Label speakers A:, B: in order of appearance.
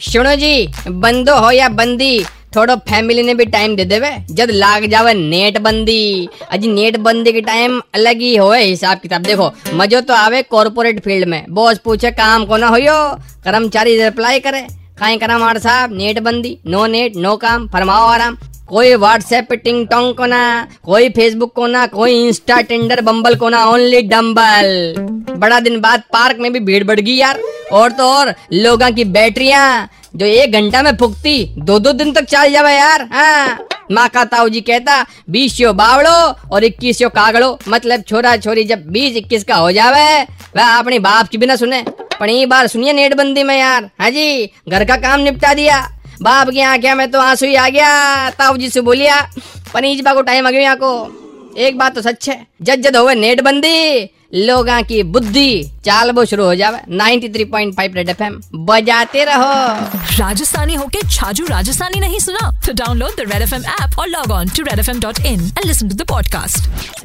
A: सुनो जी, बंदो हो या बंदी, थोड़ो फैमिली ने भी टाइम दे देवे। जब लाग जावे नेट बंदी। अजी नेट बंदी के टाइम अलग ही होए हिसाब किताब। देखो, मजो तो आवे कॉर्पोरेट फ़ील्ड में। बॉस पूछे, काम को ना हो कर्मचारी रिप्लाई करे। काई करा मार साहब, नेट बंदी नो नेट नो काम, फरमाओ आराम। कोई व्हाट्सएप टिंग टोंग को ना कोई फेसबुक को ना कोई इंस्टा टेंडर बम्बल को ना ओनली डम्बल बड़ा दिन बाद पार्क में भी भीड़ बढ़ गई यार। और तो और, लोगों की बैटरिया जो एक घंटा में फुकती दो दो दिन तक चल जावे यार हाँ। माँ का ताऊ जी कहता बीस यो बावड़ो और इक्कीस यो कागड़ो। मतलब छोरा छोरी जब बीस इक्कीस का हो जावे, वह अपनी बाप की बिना सुने। पर एक बार सुनिए नेटबंदी में यार हाँ जी, घर का काम निपटा दिया। बाप की आँखें में तो आँसू ही आ गया, ताऊ जी से बोलिया पनीजबा को टाइम आ गया को। एक बात तो सच है जद जद होवे नेटबंदी लोगों की बुद्धि चाल वो शुरू हो जावे। 93.5 रेड एफ़ एम बजाते रहो।
B: राजस्थानी होके छाजू राजस्थानी नहीं सुना? तो download the red F M app और log on to red F M dot in and